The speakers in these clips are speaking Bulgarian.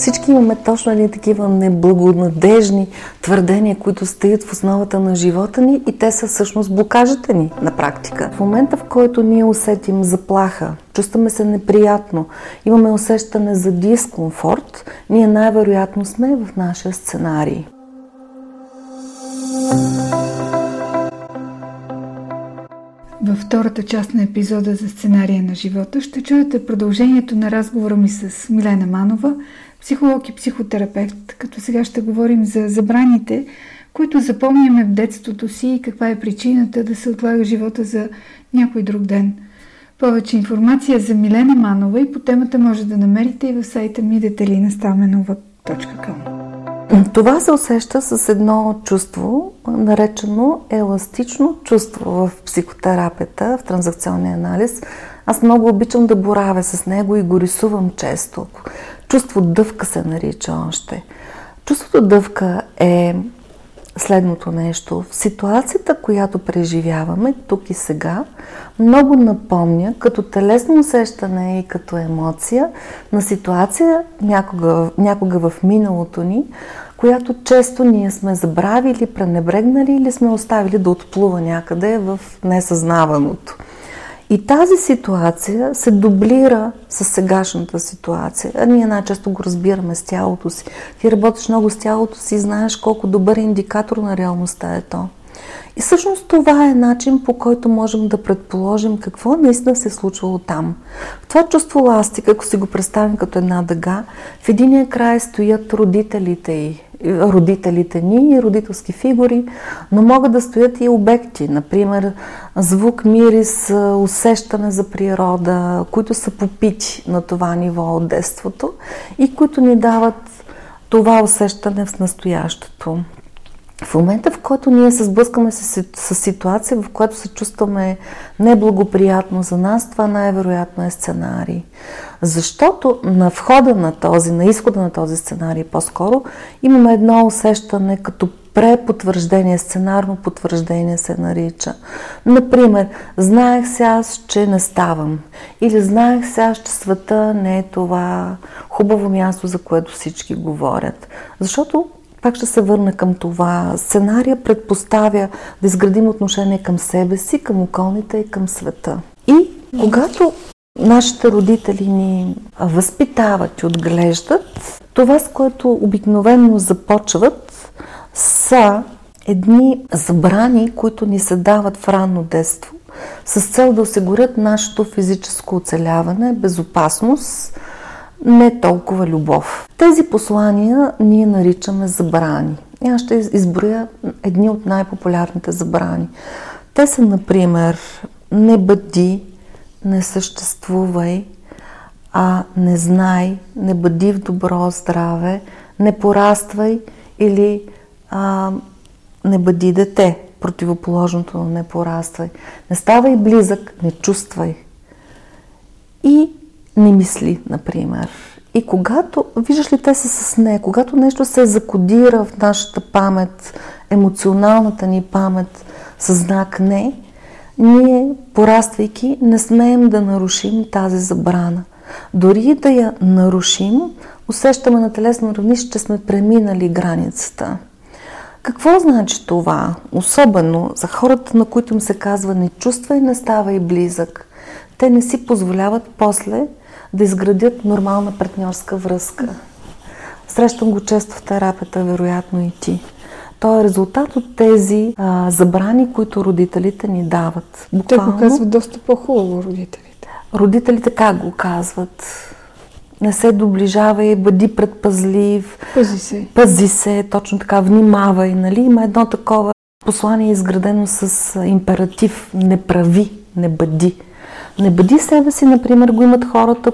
Всички имаме точно едни такива неблагонадежни твърдения, които стоят в основата на живота ни и те са всъщност блокажите ни на практика. В момента, в който ние усетим заплаха, чувстваме се неприятно, имаме усещане за дискомфорт, ние най-вероятно сме в нашия сценарий. Във втората част на епизода за сценария на живота ще чуете продължението на разговора ми с Милена Манова, психолог и психотерапевт, като сега ще говорим за забраните, които запомняме в детството си и каква е причината да се отлага живота за някой друг ден. Повече информация за Милена Манова и по темата може да намерите и в сайта ми detelinastaменова.com. Това се усеща с едно чувство, наречено еластично чувство в психотерапията, в транзакционния анализ. Аз много обичам да боравя с него и го рисувам често. Чувство дъвка се нарича още. Чувството дъвка е следното нещо. В ситуацията, която преживяваме тук и сега, много напомня като телесно усещане и като емоция на ситуация някога, някога в миналото ни, която често ние сме забравили, пренебрегнали или сме оставили да отплува някъде в несъзнаваното. И тази ситуация се дублира с сегашната ситуация. Ние най-често го разбираме с тялото си. Ти работиш много с тялото си и знаеш колко добър индикатор на реалността е то. И всъщност това е начин по който можем да предположим какво наистина се е случвало там. В това чувство ластик, ако си го представим като една дъга, в единия край стоят родителите й, родителите ни и родителски фигури, но могат да стоят и обекти, например звук, мирис, усещане за природа, които са попити на това ниво от детството и които ни дават това усещане в настоящето. В момента, в който ние се сблъскаме с, с ситуация, в която се чувстваме неблагоприятно за нас, това най-вероятно е сценарий. Защото на входа на този, на изхода на този сценарий по-скоро, имаме едно усещане като препотвърждение, сценарно потвърждение се нарича. Например, знаех се аз, че не ставам. Или знаех се аз, че света не е това хубаво място, за което всички говорят. Защото пак ще се върна към това. Сценария предпоставя да изградим отношение към себе си, към околните и към света. И когато нашите родители ни възпитават и отглеждат, това с което обикновено започват са едни забрани, които ни се дават в ранно детство, с цел да осигурят нашето физическо оцеляване, безопасност, не толкова любов. Тези послания ние наричаме забрани. И аз ще изброя едни от най-популярните забрани. Те са, например, не бъди, не съществувай, а не знай, не бъди в добро здраве, не пораствай или а, не бъди дете, противоположното не пораствай. Не ставай близък, не чувствай. И не мисли, например. И когато, виждаш ли, те са с нея, когато нещо се закодира в нашата памет, емоционалната ни памет с знак не, ние, пораствайки, не смеем да нарушим тази забрана. Дори да я нарушим, усещаме на телесно равнище, че сме преминали границата. Какво значи това? Особено за хората, на които им се казва не чувствай, не ставай близък. Те не си позволяват после да изградят нормална партньорска връзка. Срещам го често в терапията, вероятно и ти. То е резултат от тези а, забрани, които родителите ни дават. Буквално, Те го казват доста по-хубаво, родителите. Родителите как го казват? Не се доближавай, бъди предпазлив. Пази се. Пази се, точно така, внимавай. Нали? Има едно такова послание, изградено с императив. Не прави, не бъди. Не бъди себе си, например, го имат хората,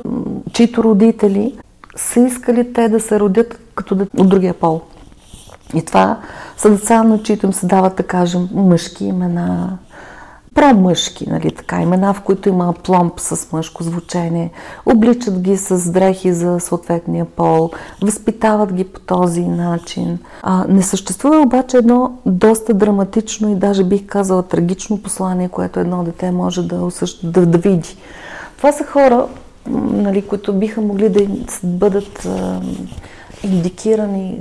чието родители са искали те да се родят като да, от другия пол. И това са деца, на чието им се дават, да кажем, мъжки имена, промъжки, нали, така, имена, в които има пломб с мъжко звучение, обличат ги с дрехи за съответния пол, възпитават ги по този начин. А, не съществува обаче едно доста драматично и даже бих казала трагично послание, което едно дете може да, усъщ... да, да види. Това са хора, нали, които биха могли да бъдат индикирани,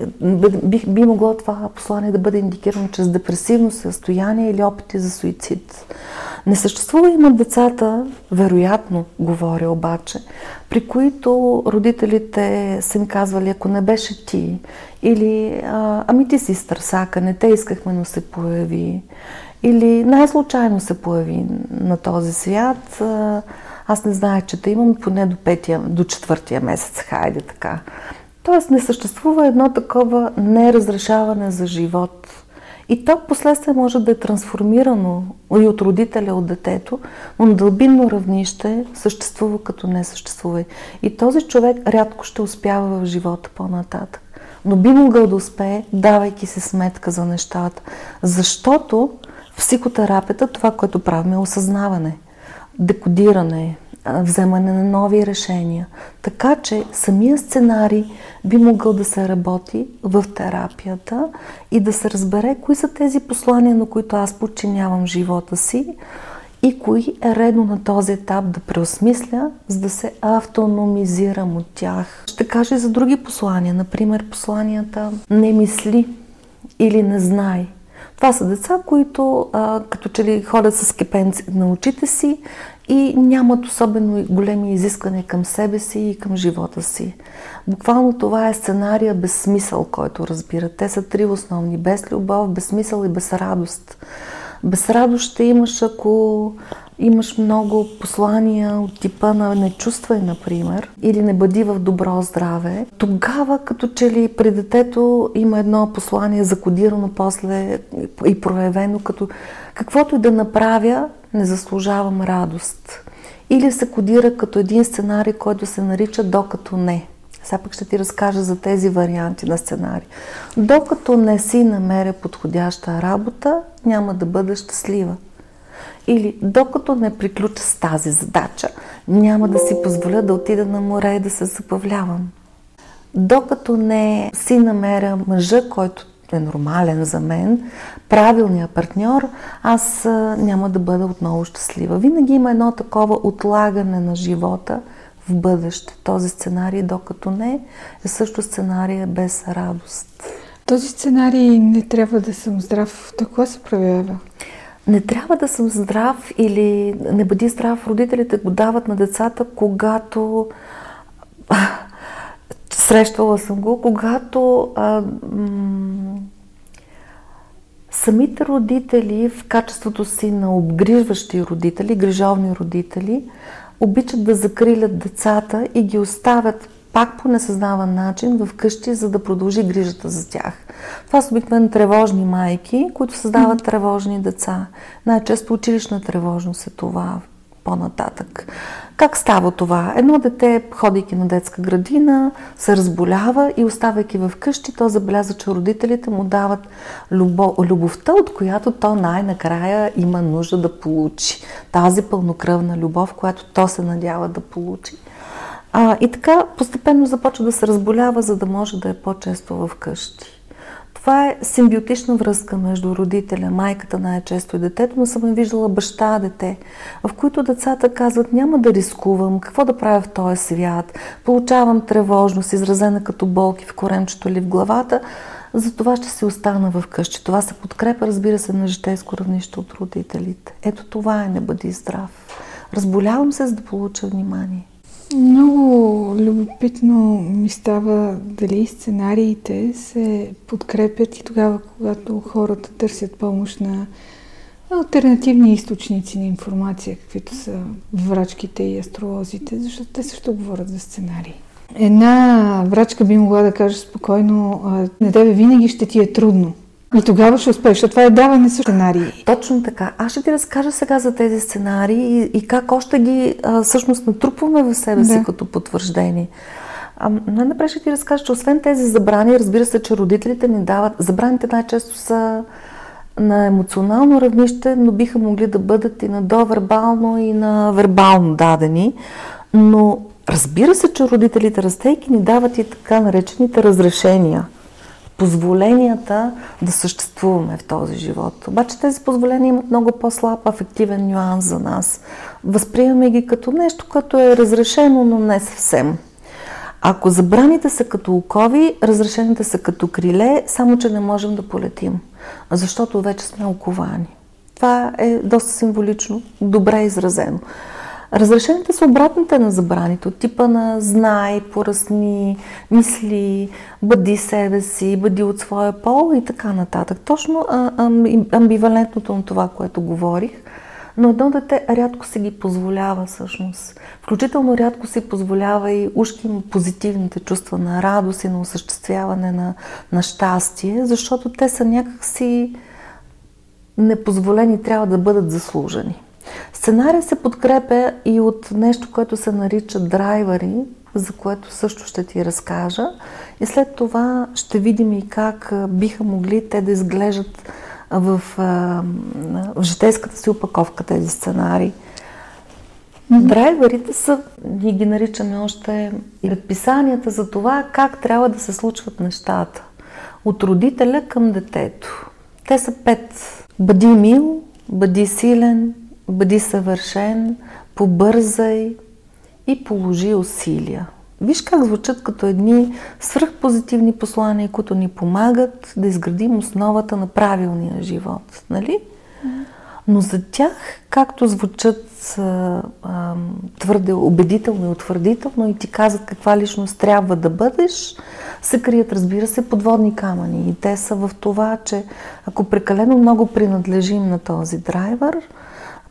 би, би могло това послание да бъде индикирано чрез депресивно състояние или опити за суицид. Не съществува и на децата, вероятно, говоря обаче, при които родителите са им казвали, ако не беше ти, или ами ти си стърсака, не те искахме, но се появи, или най-случайно се появи на този свят, аз не знаех, че те имам поне до, петия, до четвъртия месец, хайде така. Тоест не съществува едно такова неразрешаване за живот. И то последствие може да е трансформирано и от родителя, от детето, но на дълбинно равнище съществува като не съществува. И този човек рядко ще успява в живота по-нататък. Но би могъл да успее, давайки си сметка за нещата. Защото в психотерапията това, което правим е осъзнаване, декодиране, вземане на нови решения. Така че самия сценарий би могъл да се работи в терапията и да се разбере кои са тези послания, на които аз подчинявам живота си и кои е редно на този етап да преосмисля, за да се автономизирам от тях. Ще кажа и за други послания, например посланията не мисли или не знай. Това са деца, които а, като че ли ходят с кепенци на очите си и нямат особено големи изисквания към себе си и към живота си. Буквално това е сценария без смисъл, който разбират. Те са три основни. Без любов, без смисъл и без радост. Без радост ще имаш, ако имаш много послания от типа на не чувствай, например, или не бъди в добро здраве, тогава като че ли при детето има едно послание закодирано после и проявено, като каквото и да направя, не заслужавам радост. Или се кодира като един сценарий, който се нарича докато не. Сега пък ще ти разкажа за тези варианти на сценарий. Докато не си намеря подходяща работа, няма да бъда щастлива. Или докато не приключа с тази задача, няма да си позволя да отида на море и да се забавлявам. Докато не си намеря мъжа, който е нормален за мен, правилният партньор, аз няма да бъда отново щастлива. Винаги има едно такова отлагане на живота в бъдеще. Този сценарий, докато не, е също сценарий без радост. Този сценарий не трябва да съм здрав. Какво се проявява? Не трябва да съм здрав или не бъди здрав. Родителите го дават на децата, когато срещала съм го, когато а, м- самите родители в качеството си на обгрижващи родители, грижовни родители, обичат да закрилят децата и ги оставят пак по несъзнаван начин в къщи, за да продължи грижата за тях. Това са обикновено тревожни майки, които създават тревожни деца. Най-често училищна тревожност е това по-нататък. Как става това? Едно дете, ходейки на детска градина, се разболява и оставайки в къщи, то забеляза, че родителите му дават любов, любовта, от която то най-накрая има нужда да получи. Тази пълнокръвна любов, която то се надява да получи. А, и така постепенно започва да се разболява, за да може да е по-често в къщи. Това е симбиотична връзка между родителя, майката най-често и детето, но съм виждала баща, дете, в които децата казват няма да рискувам, какво да правя в този свят, получавам тревожност, изразена като болки в коремчето или в главата, за това ще се остана в къщи. Това се подкрепа, разбира се, на житейско равнище от родителите. Ето това е не бъди здрав. Разболявам се, за да получа внимание. Много любопитно ми става дали сценариите се подкрепят и тогава, когато хората търсят помощ на альтернативни източници на информация, каквито са врачките и астролозите, защото те също говорят за сценарии. Една врачка би могла да каже спокойно, на тебе винаги ще ти е трудно. И тогава ще успееш, това е даване с сценарии. Точно така. Аз ще ти разкажа сега за тези сценарии и, и как още ги а, всъщност натрупваме в себе да. си като потвърждение. най-напред ще ти разкажа, че освен тези забрани, разбира се, че родителите ни дават... Забраните най-често са на емоционално равнище, но биха могли да бъдат и на довербално и на вербално дадени. Но разбира се, че родителите, растейки, ни дават и така наречените разрешения – позволенията да съществуваме в този живот. Обаче тези позволения имат много по-слаб афективен нюанс за нас. Възприемаме ги като нещо, което е разрешено, но не съвсем. Ако забраните са като окови, разрешените са като криле, само че не можем да полетим, защото вече сме оковани. Това е доста символично, добре изразено. Разрешените са обратните на забраните, от типа на знай, поръсни, мисли, бъди себе си, бъди от своя пол и така нататък. Точно амбивалентното на това, което говорих. Но едно дете рядко се ги позволява всъщност. Включително рядко си позволява и ушки позитивните чувства на радост и на осъществяване на, на щастие, защото те са някакси непозволени, трябва да бъдат заслужени. Сценария се подкрепя и от нещо, което се нарича драйвери, за което също ще ти разкажа. И след това ще видим и как биха могли те да изглеждат в, в житейската си упаковка тези сценарии. Драйверите са, ние ги наричаме още предписанията за това как трябва да се случват нещата. От родителя към детето. Те са пет. Бъди мил, бъди силен, бъди съвършен, побързай и положи усилия. Виж как звучат като едни свръхпозитивни послания, които ни помагат да изградим основата на правилния живот. Нали? Но за тях, както звучат а, а, твърде убедително и утвърдително и ти казват каква личност трябва да бъдеш, се крият, разбира се, подводни камъни. И те са в това, че ако прекалено много принадлежим на този драйвер,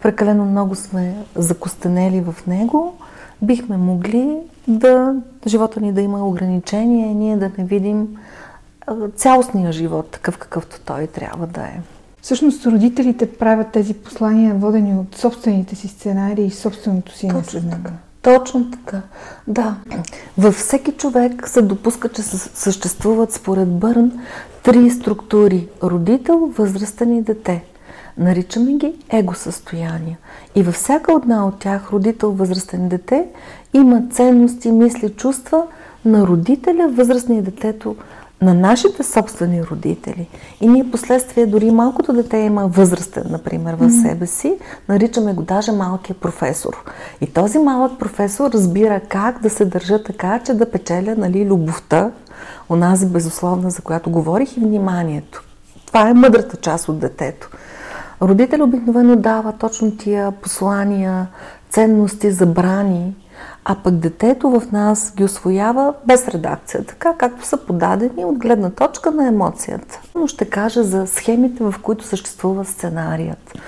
прекалено много сме закостенели в него, бихме могли да живота ни да има ограничения, ние да не видим цялостния живот, такъв какъвто той трябва да е. Всъщност родителите правят тези послания, водени от собствените си сценарии и собственото си наследство. Точно така. Да. Във всеки човек се допуска, че съществуват според Бърн три структури – родител, възрастен и дете. Наричаме ги его състояния. И във всяка една от тях, родител, възрастен дете, има ценности, мисли, чувства на родителя, възрастния и детето – на нашите собствени родители. И ние последствие, дори малкото дете има възрастен, например, в себе си, наричаме го даже малкия професор. И този малък професор разбира как да се държа така, че да печеля нали, любовта, онази безусловна, за която говорих, и вниманието. Това е мъдрата част от детето. Родител обикновено дава точно тия послания, ценности, забрани, а пък детето в нас ги освоява без редакция, така както са подадени от гледна точка на емоцията. Но ще кажа за схемите, в които съществува сценарият.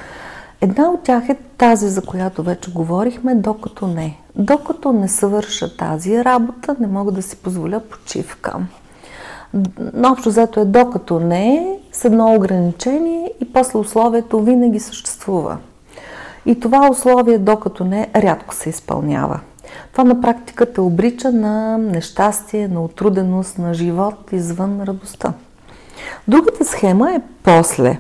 Една от тях е тази, за която вече говорихме, докато не. Докато не съвърша тази работа, не мога да си позволя почивка. Общо взето е докато не, с едно ограничение и после условието винаги съществува. И това условие, докато не, рядко се изпълнява. Това на практика те обрича на нещастие, на отруденост, на живот извън радостта. Другата схема е после.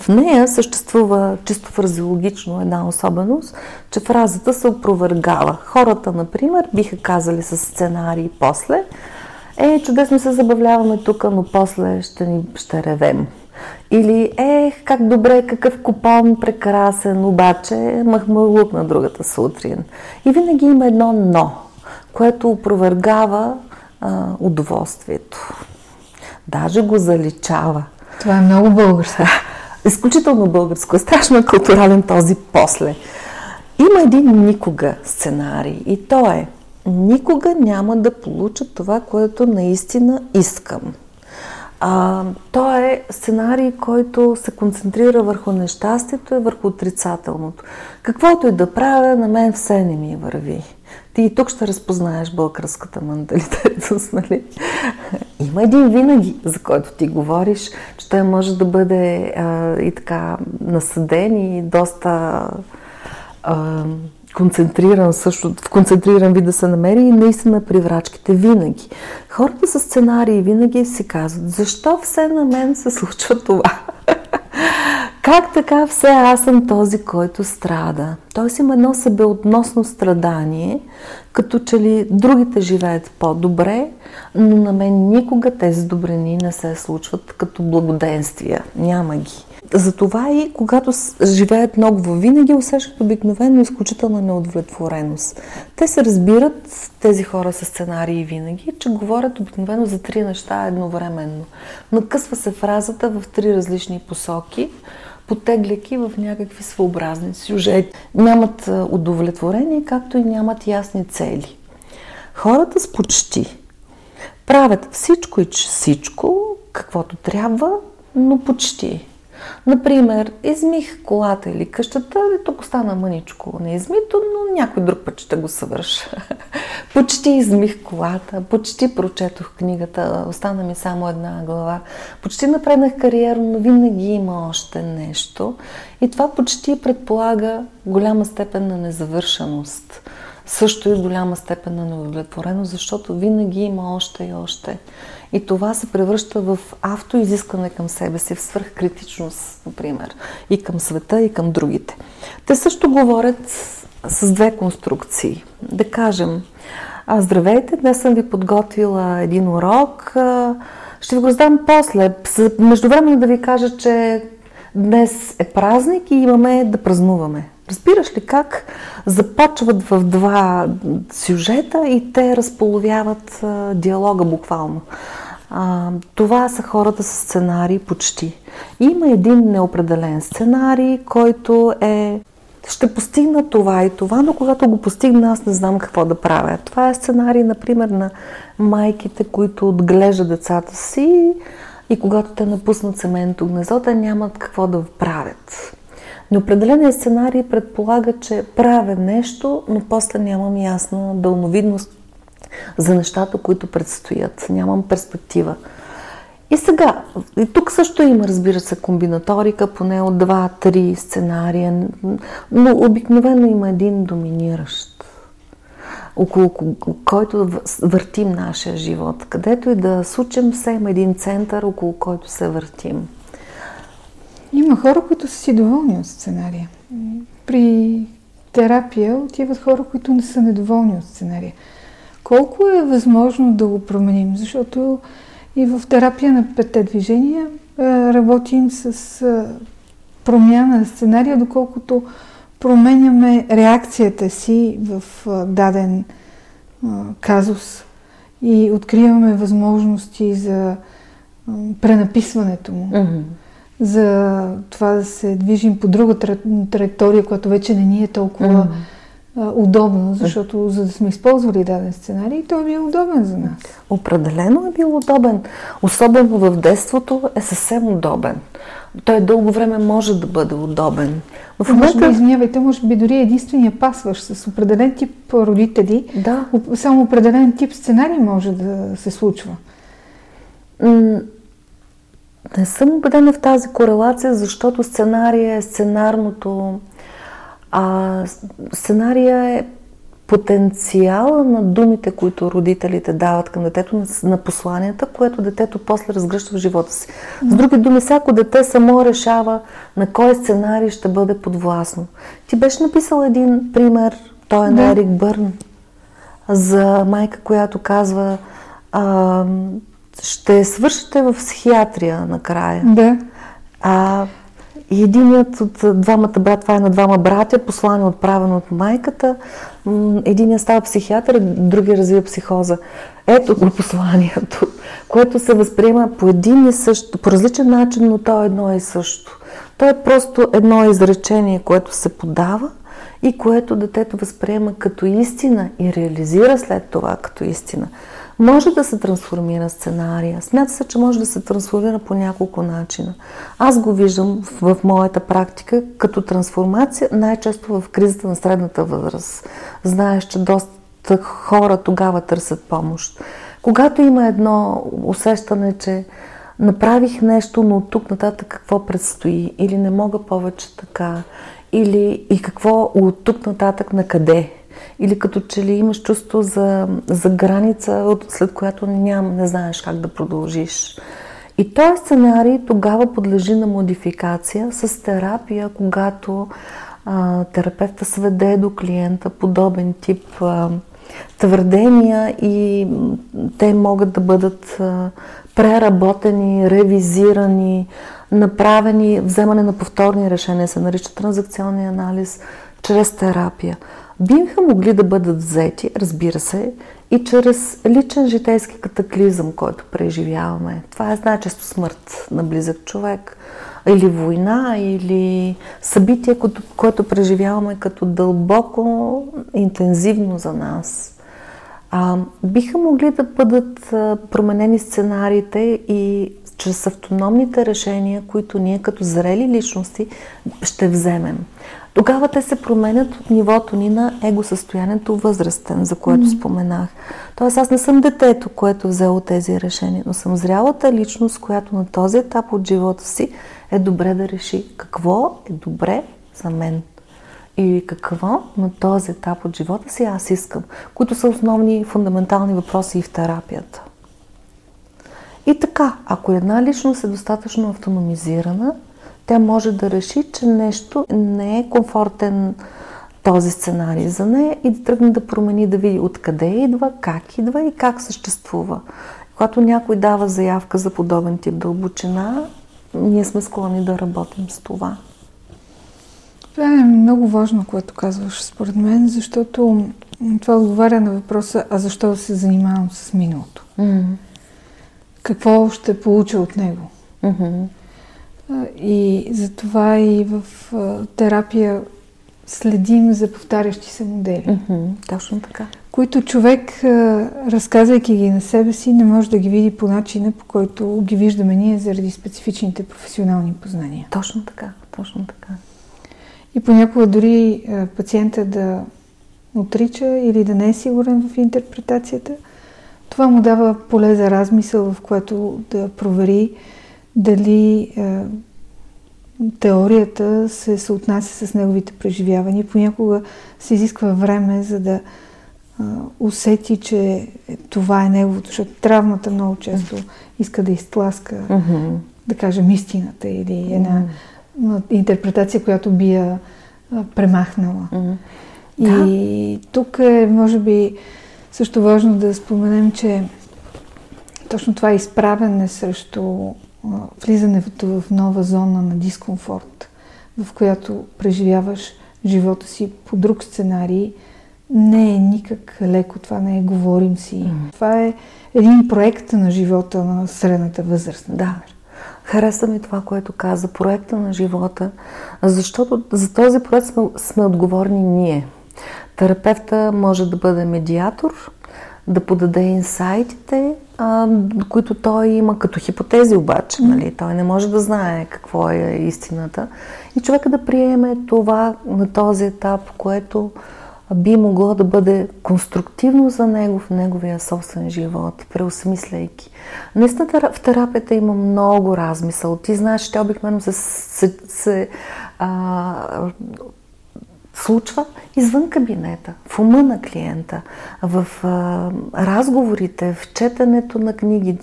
В нея съществува чисто фразеологично една особеност, че фразата се опровергава. Хората, например, биха казали с сценарий после, е, чудесно се забавляваме тук, но после ще ни ще ревем. Или, ех, как добре, какъв купон прекрасен, обаче махмалук на другата сутрин. И винаги има едно но, което опровергава а, удоволствието. Даже го заличава. Това е много българско. Изключително българско. Е страшно културален този после. Има един никога сценарий и то е никога няма да получа това, което наистина искам. А, то е сценарий, който се концентрира върху нещастието и върху отрицателното. Каквото и да правя, на мен все не ми върви. Ти и тук ще разпознаеш българската менталитетност, нали? Има един винаги, за който ти говориш, че той може да бъде а, и така насъден и доста а, концентриран също, в концентриран вид да се намери и наистина при винаги. Хората с сценарии винаги си казват, защо все на мен се случва това? как така все аз съм този, който страда? Тоест има едно себеотносно страдание, като че ли другите живеят по-добре, но на мен никога тези добрини не се случват като благоденствия. Няма ги. Затова и когато живеят много винаги усещат обикновено изключителна неудовлетвореност. Те се разбират, тези хора с сценарии винаги, че говорят обикновено за три неща едновременно. Накъсва се фразата в три различни посоки, потегляки в някакви своеобразни сюжети. Нямат удовлетворение, както и нямат ясни цели. Хората с почти правят всичко и всичко, каквото трябва, но почти. Например, измих колата или къщата, и тук остана мъничко неизмито, но някой друг път ще го съвърша. почти измих колата, почти прочетох книгата, остана ми само една глава. Почти напреднах кариера, но винаги има още нещо. И това почти предполага голяма степен на незавършеност. Също и голяма степен на неудовлетвореност, защото винаги има още и още. И това се превръща в автоизискване към себе си, в свръхкритичност, например, и към света, и към другите. Те също говорят с две конструкции. Да кажем, а, здравейте, днес съм ви подготвила един урок, ще ви го раздам после. Междувременно да ви кажа, че днес е празник и имаме да празнуваме. Разбираш ли как започват в два сюжета и те разполовяват диалога буквално? А, това са хората с сценарий почти. Има един неопределен сценарий, който е ще постигна това и това, но когато го постигна, аз не знам какво да правя. Това е сценарий, например, на майките, които отглеждат децата си и когато те напуснат семейното гнездо, те нямат какво да правят. Неопределеният сценарий предполага, че правя нещо, но после нямам ясна дълновидност за нещата, които предстоят. Нямам перспектива. И сега, и тук също има, разбира се, комбинаторика, поне от два-три сценария, но обикновено има един доминиращ, около който въртим нашия живот. Където и да сучем, все има един център, около който се въртим. Има хора, които са си доволни от сценария. При терапия отиват хора, които не са недоволни от сценария. Колко е възможно да го променим? Защото и в терапия на петте движения работим с промяна на сценария, доколкото променяме реакцията си в даден казус и откриваме възможности за пренаписването му. Mm-hmm. За това да се движим по друга траектория, която вече не ни е толкова mm-hmm удобно, защото за да сме използвали даден сценарий, той е бил удобен за нас. Определено е бил удобен. Особено в детството е съвсем удобен. Той дълго време може да бъде удобен. В момента... Може би, извинявайте, може би дори единствения пасваш с определен тип родители. Да. Само определен тип сценарий може да се случва. Не съм убедена в тази корелация, защото сценария е сценарното а сценария е потенциала на думите, които родителите дават към детето, на посланията, което детето после разгръща в живота си. С други думи, всяко дете само решава на кой сценарий ще бъде подвластно. Ти беше написал един пример, той е на Ерик Бърн, за майка, която казва а, ще свършите в психиатрия накрая. Да. А, и единият от двамата брат, това е на двама братя, послание отправено от майката. Единият става психиатър, другия развива психоза. Ето го посланието, което се възприема по един и също, по различен начин, но то е едно и също. То е просто едно изречение, което се подава и което детето възприема като истина и реализира след това като истина. Може да се трансформира сценария. Смята се, че може да се трансформира по няколко начина. Аз го виждам в, в моята практика като трансформация, най-често в кризата на средната възраст. Знаеш, че доста хора тогава търсят помощ. Когато има едно усещане, че направих нещо, но от тук нататък какво предстои, или не мога повече така, или и какво от тук нататък на къде, или като че ли имаш чувство за, за граница, след която ням, не знаеш как да продължиш. И този сценарий тогава подлежи на модификация с терапия, когато а, терапевта сведе до клиента подобен тип а, твърдения и те могат да бъдат а, преработени, ревизирани, направени, вземане на повторни решения, се нарича транзакционния анализ, чрез терапия. Биха могли да бъдат взети, разбира се, и чрез личен житейски катаклизъм, който преживяваме. Това е значещо смърт на близък човек, или война, или събитие, което, което преживяваме като дълбоко, интензивно за нас. А, биха могли да бъдат променени сценариите и чрез автономните решения, които ние като зрели личности ще вземем. Тогава те се променят от нивото ни на егосъстоянието възрастен, за което mm. споменах. Тоест аз не съм детето, което взело тези решения, но съм зрялата личност, която на този етап от живота си е добре да реши какво е добре за мен. И какво на този етап от живота си аз искам, които са основни фундаментални въпроси и в терапията. И така, ако една личност е достатъчно автономизирана, тя може да реши, че нещо не е комфортен този сценарий за нея и да тръгне да промени, да види откъде идва, как идва и как съществува. Когато някой дава заявка за подобен тип дълбочина, ние сме склонни да работим с това. Това е много важно, което казваш, според мен, защото това отговаря на въпроса, а защо се занимавам с миналото? Mm-hmm. Какво ще получа от него? Mm-hmm. И затова и в терапия следим за повтарящи се модели. Mm-hmm, точно така. Които човек, разказвайки ги на себе си, не може да ги види по начина, по който ги виждаме ние заради специфичните професионални познания. Точно така, точно така. И понякога дори пациента да отрича или да не е сигурен в интерпретацията, това му дава поле за размисъл, в което да провери дали е, теорията се съотнася с неговите преживявания. Понякога се изисква време, за да е, усети, че това е неговото, защото травмата много често иска да изтласка, mm-hmm. да кажем, истината или една mm-hmm. интерпретация, която би я премахнала. Mm-hmm. И да. тук е, може би, също важно да споменем, че точно това изправене срещу влизането в нова зона на дискомфорт, в която преживяваш живота си по друг сценарий, не е никак леко. Това не е говорим си. Mm. Това е един проект на живота на средната възраст. Да. Хареса ми това, което каза, проекта на живота, защото за този проект сме, сме отговорни ние. Терапевта може да бъде медиатор, да подаде инсайтите, а, които той има като хипотези обаче. Нали? Той не може да знае какво е истината. И човека да приеме това на този етап, което би могло да бъде конструктивно за него в неговия собствен живот, преосмисляйки. Наистина в терапията има много размисъл. Ти знаеш, че обикновено се, се, се а, случва извън кабинета, в ума на клиента, в а, разговорите, в четенето на книги.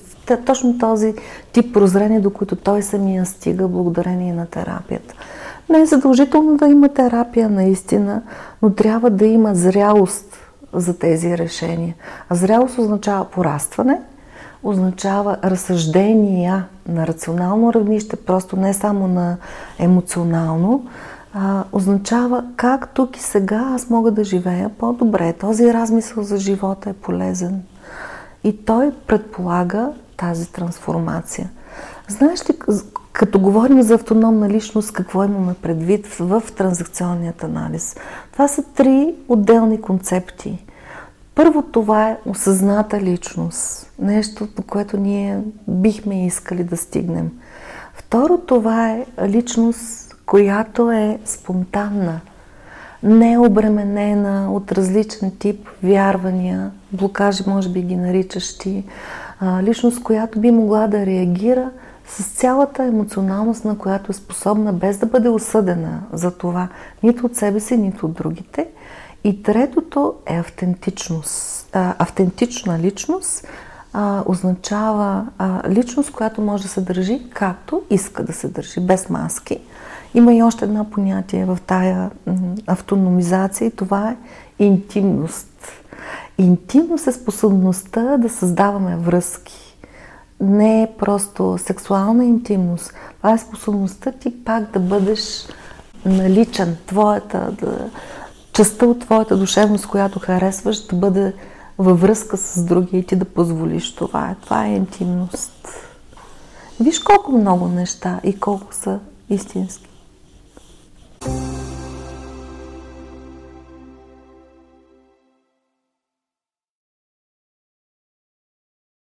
Точно този тип прозрение, до които той самия стига благодарение на терапията. Не е задължително да има терапия наистина, но трябва да има зрялост за тези решения. А зрялост означава порастване, означава разсъждения на рационално равнище, просто не само на емоционално, а, означава как тук и сега аз мога да живея по-добре. Този размисъл за живота е полезен. И той предполага тази трансформация. Знаеш ли, като говорим за автономна личност, какво имаме предвид в транзакционният анализ? Това са три отделни концепти. Първо това е осъзната личност. Нещо, до което ние бихме искали да стигнем. Второ това е личност която е спонтанна, не е обременена от различен тип вярвания, блокажи може би ги наричаш ти, личност, която би могла да реагира с цялата емоционалност, на която е способна, без да бъде осъдена за това, нито от себе си, нито от другите. И третото е автентичност. Автентична личност а, означава а, личност, която може да се държи както иска да се държи, без маски Има и още едно понятие в тая автономизация и това е интимност. Интимност е способността да създаваме връзки. Не е просто сексуална интимност. Това е способността ти пак да бъдеш наличен. Твоята, да, частта от твоята душевност, която харесваш, да бъде във връзка с другия и ти да позволиш това. Това е интимност. Виж колко много неща и колко са истински. Thank you.